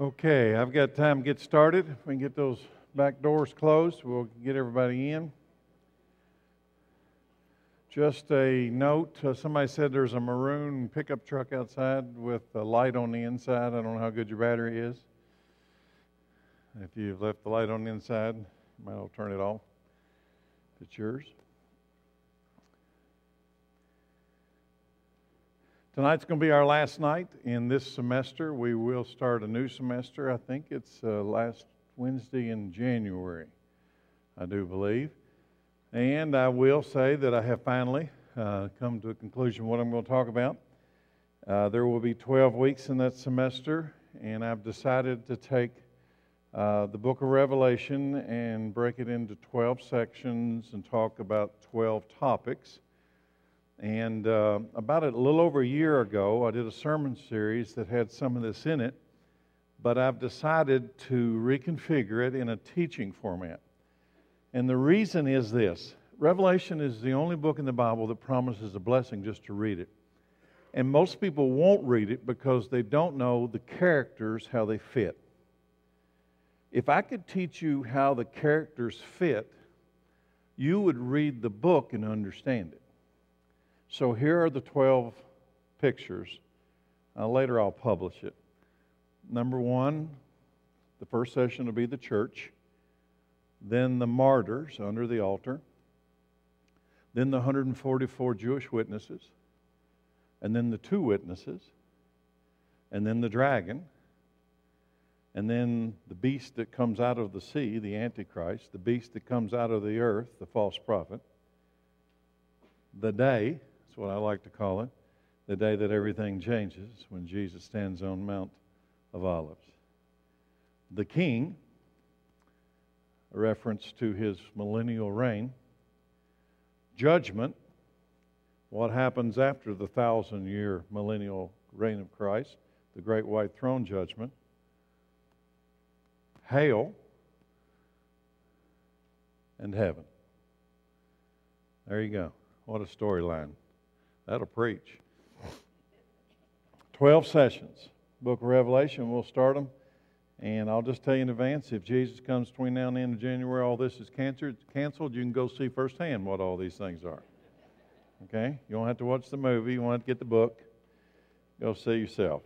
Okay, I've got time to get started. If we can get those back doors closed, we'll get everybody in. Just a note uh, somebody said there's a maroon pickup truck outside with a light on the inside. I don't know how good your battery is. If you've left the light on the inside, you might as well turn it off if it's yours. Tonight's going to be our last night in this semester. We will start a new semester. I think it's uh, last Wednesday in January, I do believe. And I will say that I have finally uh, come to a conclusion what I'm going to talk about. Uh, there will be 12 weeks in that semester, and I've decided to take uh, the book of Revelation and break it into 12 sections and talk about 12 topics. And uh, about a little over a year ago, I did a sermon series that had some of this in it, but I've decided to reconfigure it in a teaching format. And the reason is this Revelation is the only book in the Bible that promises a blessing just to read it. And most people won't read it because they don't know the characters, how they fit. If I could teach you how the characters fit, you would read the book and understand it. So here are the 12 pictures. Uh, later I'll publish it. Number one, the first session will be the church, then the martyrs under the altar, then the 144 Jewish witnesses, and then the two witnesses, and then the dragon, and then the beast that comes out of the sea, the Antichrist, the beast that comes out of the earth, the false prophet, the day, that's what I like to call it. The day that everything changes when Jesus stands on Mount of Olives. The king, a reference to his millennial reign. Judgment, what happens after the thousand year millennial reign of Christ, the great white throne judgment. Hail, and heaven. There you go. What a storyline. That'll preach. 12 sessions. Book of Revelation, we'll start them. And I'll just tell you in advance if Jesus comes between now and the end of January, all this is canceled, canceled you can go see firsthand what all these things are. Okay? You don't have to watch the movie, you want to get the book. Go see yourself.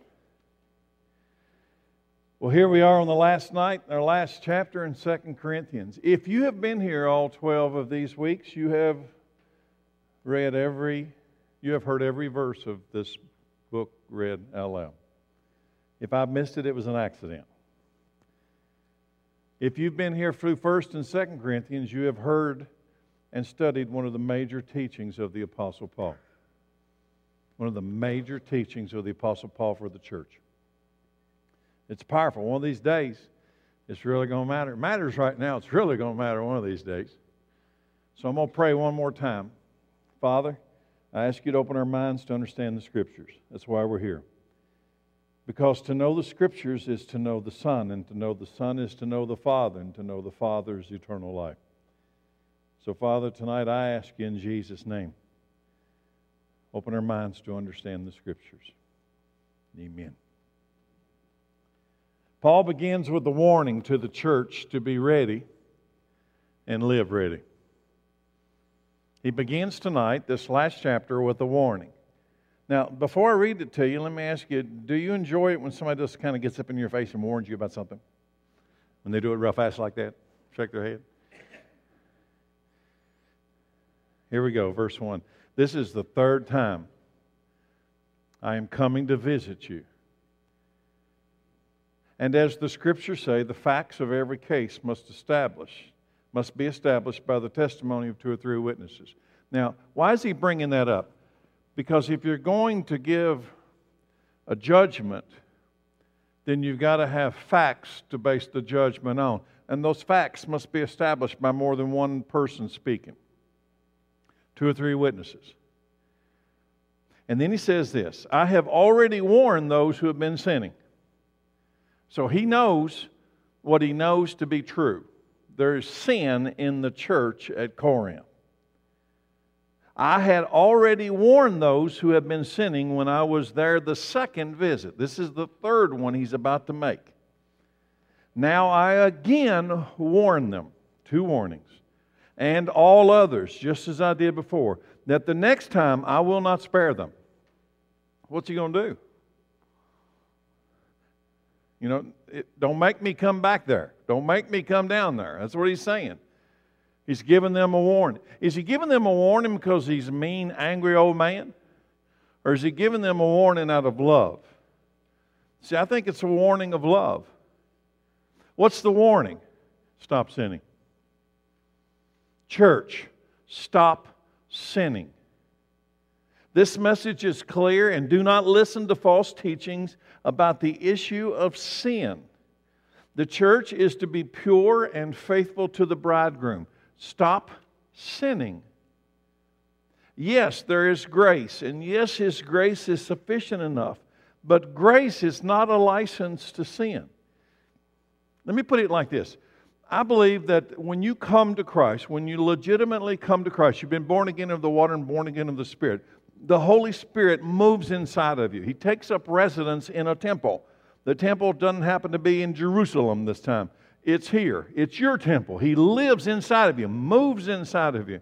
Well, here we are on the last night, our last chapter in Second Corinthians. If you have been here all 12 of these weeks, you have read every you have heard every verse of this book read out loud. If I missed it, it was an accident. If you've been here through 1st and 2nd Corinthians, you have heard and studied one of the major teachings of the Apostle Paul. One of the major teachings of the Apostle Paul for the church. It's powerful. One of these days, it's really going to matter. It matters right now. It's really going to matter one of these days. So I'm going to pray one more time. Father, I ask you to open our minds to understand the Scriptures. That's why we're here. Because to know the Scriptures is to know the Son, and to know the Son is to know the Father, and to know the Father is eternal life. So, Father, tonight I ask you in Jesus' name, open our minds to understand the Scriptures. Amen. Paul begins with a warning to the church to be ready and live ready. He begins tonight, this last chapter, with a warning. Now, before I read it to you, let me ask you do you enjoy it when somebody just kind of gets up in your face and warns you about something? When they do it real fast like that? Shake their head. Here we go, verse 1. This is the third time I am coming to visit you. And as the scriptures say, the facts of every case must establish must be established by the testimony of two or three witnesses. Now, why is he bringing that up? Because if you're going to give a judgment, then you've got to have facts to base the judgment on. And those facts must be established by more than one person speaking two or three witnesses. And then he says this I have already warned those who have been sinning. So he knows what he knows to be true there's sin in the church at Corinth. I had already warned those who had been sinning when I was there the second visit. This is the third one he's about to make. Now I again warn them, two warnings, and all others, just as I did before, that the next time I will not spare them. What's he going to do? You know, it, don't make me come back there. Don't make me come down there. That's what he's saying. He's giving them a warning. Is he giving them a warning because he's a mean, angry old man? Or is he giving them a warning out of love? See, I think it's a warning of love. What's the warning? Stop sinning. Church, stop sinning. This message is clear, and do not listen to false teachings about the issue of sin. The church is to be pure and faithful to the bridegroom. Stop sinning. Yes, there is grace, and yes, His grace is sufficient enough, but grace is not a license to sin. Let me put it like this I believe that when you come to Christ, when you legitimately come to Christ, you've been born again of the water and born again of the Spirit, the Holy Spirit moves inside of you. He takes up residence in a temple. The temple doesn't happen to be in Jerusalem this time, it's here. It's your temple. He lives inside of you, moves inside of you.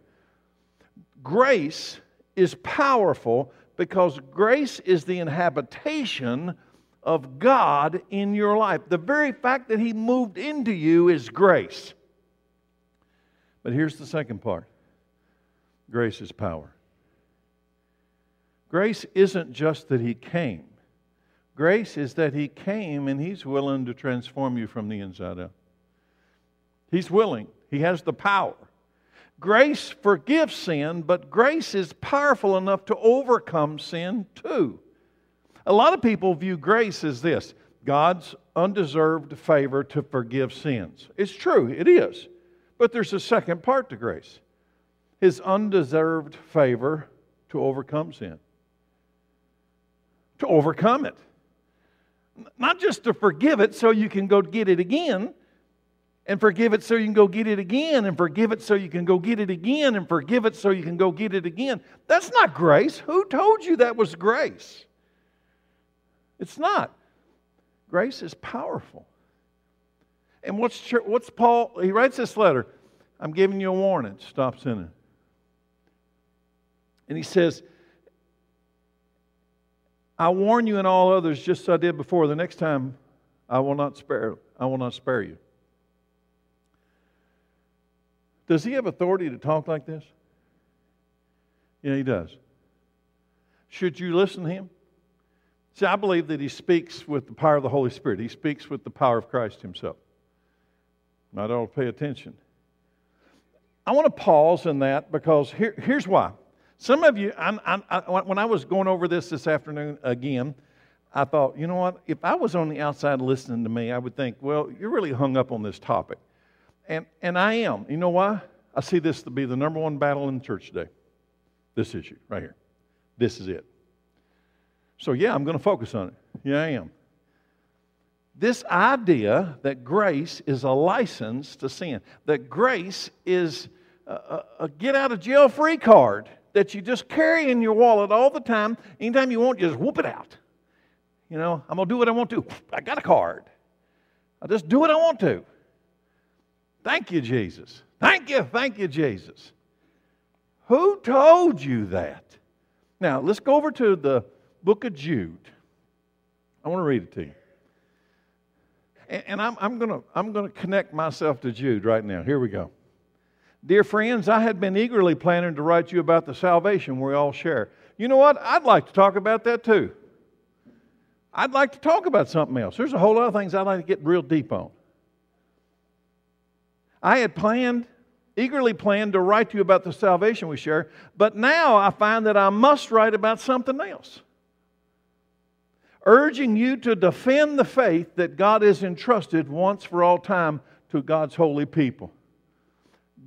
Grace is powerful because grace is the inhabitation of God in your life. The very fact that He moved into you is grace. But here's the second part grace is power. Grace isn't just that He came, grace is that He came and He's willing to transform you from the inside out. He's willing, He has the power. Grace forgives sin, but grace is powerful enough to overcome sin too. A lot of people view grace as this God's undeserved favor to forgive sins. It's true, it is. But there's a second part to grace His undeserved favor to overcome sin, to overcome it. Not just to forgive it so you can go get it again and forgive it so you can go get it again, and forgive it so you can go get it again, and forgive it so you can go get it again. That's not grace. Who told you that was grace? It's not. Grace is powerful. And what's, what's Paul? He writes this letter I'm giving you a warning stop sinning. And he says, I warn you and all others, just as I did before, the next time I will not spare, I will not spare you. Does he have authority to talk like this? Yeah, he does. Should you listen to him? See, I believe that he speaks with the power of the Holy Spirit. He speaks with the power of Christ himself. Not all pay attention. I want to pause in that because here, here's why. Some of you, I'm, I'm, I, when I was going over this this afternoon again, I thought, you know what? If I was on the outside listening to me, I would think, well, you're really hung up on this topic. And, and I am. You know why? I see this to be the number one battle in the church today. This issue right here. This is it. So, yeah, I'm going to focus on it. Yeah, I am. This idea that grace is a license to sin, that grace is a, a, a get out of jail free card that you just carry in your wallet all the time. Anytime you want, you just whoop it out. You know, I'm going to do what I want to. I got a card. I just do what I want to. Thank you, Jesus. Thank you, thank you, Jesus. Who told you that? Now, let's go over to the book of Jude. I want to read it to you. And, I'm, I'm going to I'm going to connect myself to Jude right now. Here we go. Dear friends, I had been eagerly planning to write you about the salvation we all share. You know what? I'd like to talk about that too. I'd like to talk about something else. There's a whole lot of things I'd like to get real deep on. I had planned, eagerly planned to write to you about the salvation we share, but now I find that I must write about something else. Urging you to defend the faith that God has entrusted once for all time to God's holy people.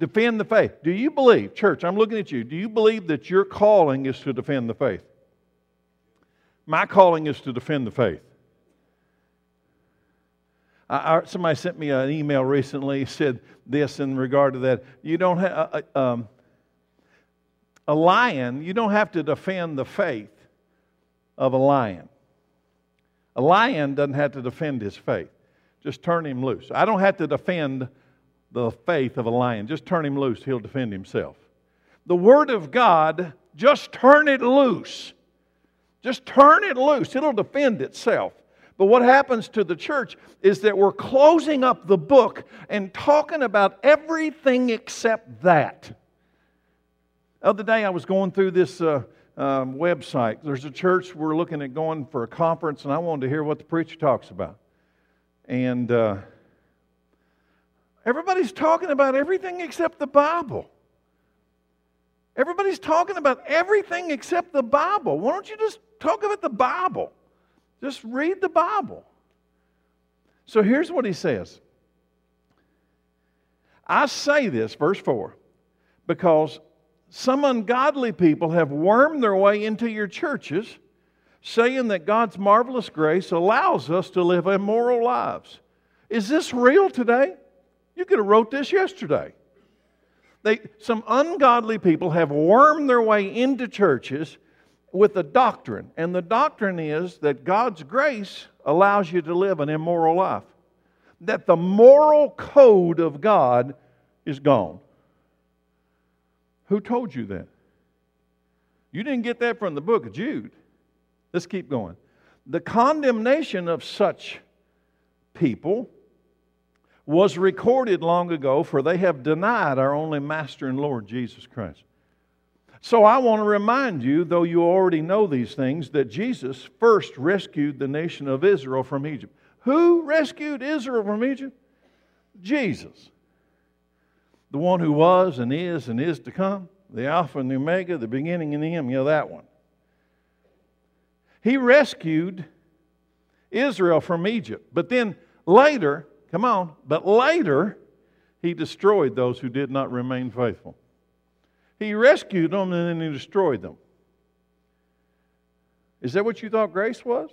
Defend the faith. Do you believe, church, I'm looking at you, do you believe that your calling is to defend the faith? My calling is to defend the faith. I, somebody sent me an email recently, said this in regard to that. You don't have uh, uh, um, a lion, you don't have to defend the faith of a lion. A lion doesn't have to defend his faith. Just turn him loose. I don't have to defend the faith of a lion. Just turn him loose, he'll defend himself. The Word of God, just turn it loose. Just turn it loose, it'll defend itself. But what happens to the church is that we're closing up the book and talking about everything except that. The other day I was going through this uh, um, website. There's a church we're looking at going for a conference, and I wanted to hear what the preacher talks about. And uh, everybody's talking about everything except the Bible. Everybody's talking about everything except the Bible. Why don't you just talk about the Bible? Just read the Bible. So here's what he says I say this, verse 4, because some ungodly people have wormed their way into your churches, saying that God's marvelous grace allows us to live immoral lives. Is this real today? You could have wrote this yesterday. They, some ungodly people have wormed their way into churches with a doctrine, and the doctrine is that God's grace allows you to live an immoral life. That the moral code of God is gone. Who told you that? You didn't get that from the book of Jude. Let's keep going. The condemnation of such people was recorded long ago, for they have denied our only Master and Lord Jesus Christ. So I want to remind you, though you already know these things, that Jesus first rescued the nation of Israel from Egypt. Who rescued Israel from Egypt? Jesus. The one who was and is and is to come, the Alpha and the Omega, the beginning and the end. You know that one. He rescued Israel from Egypt. But then later, come on, but later, he destroyed those who did not remain faithful. He rescued them and then he destroyed them. Is that what you thought grace was?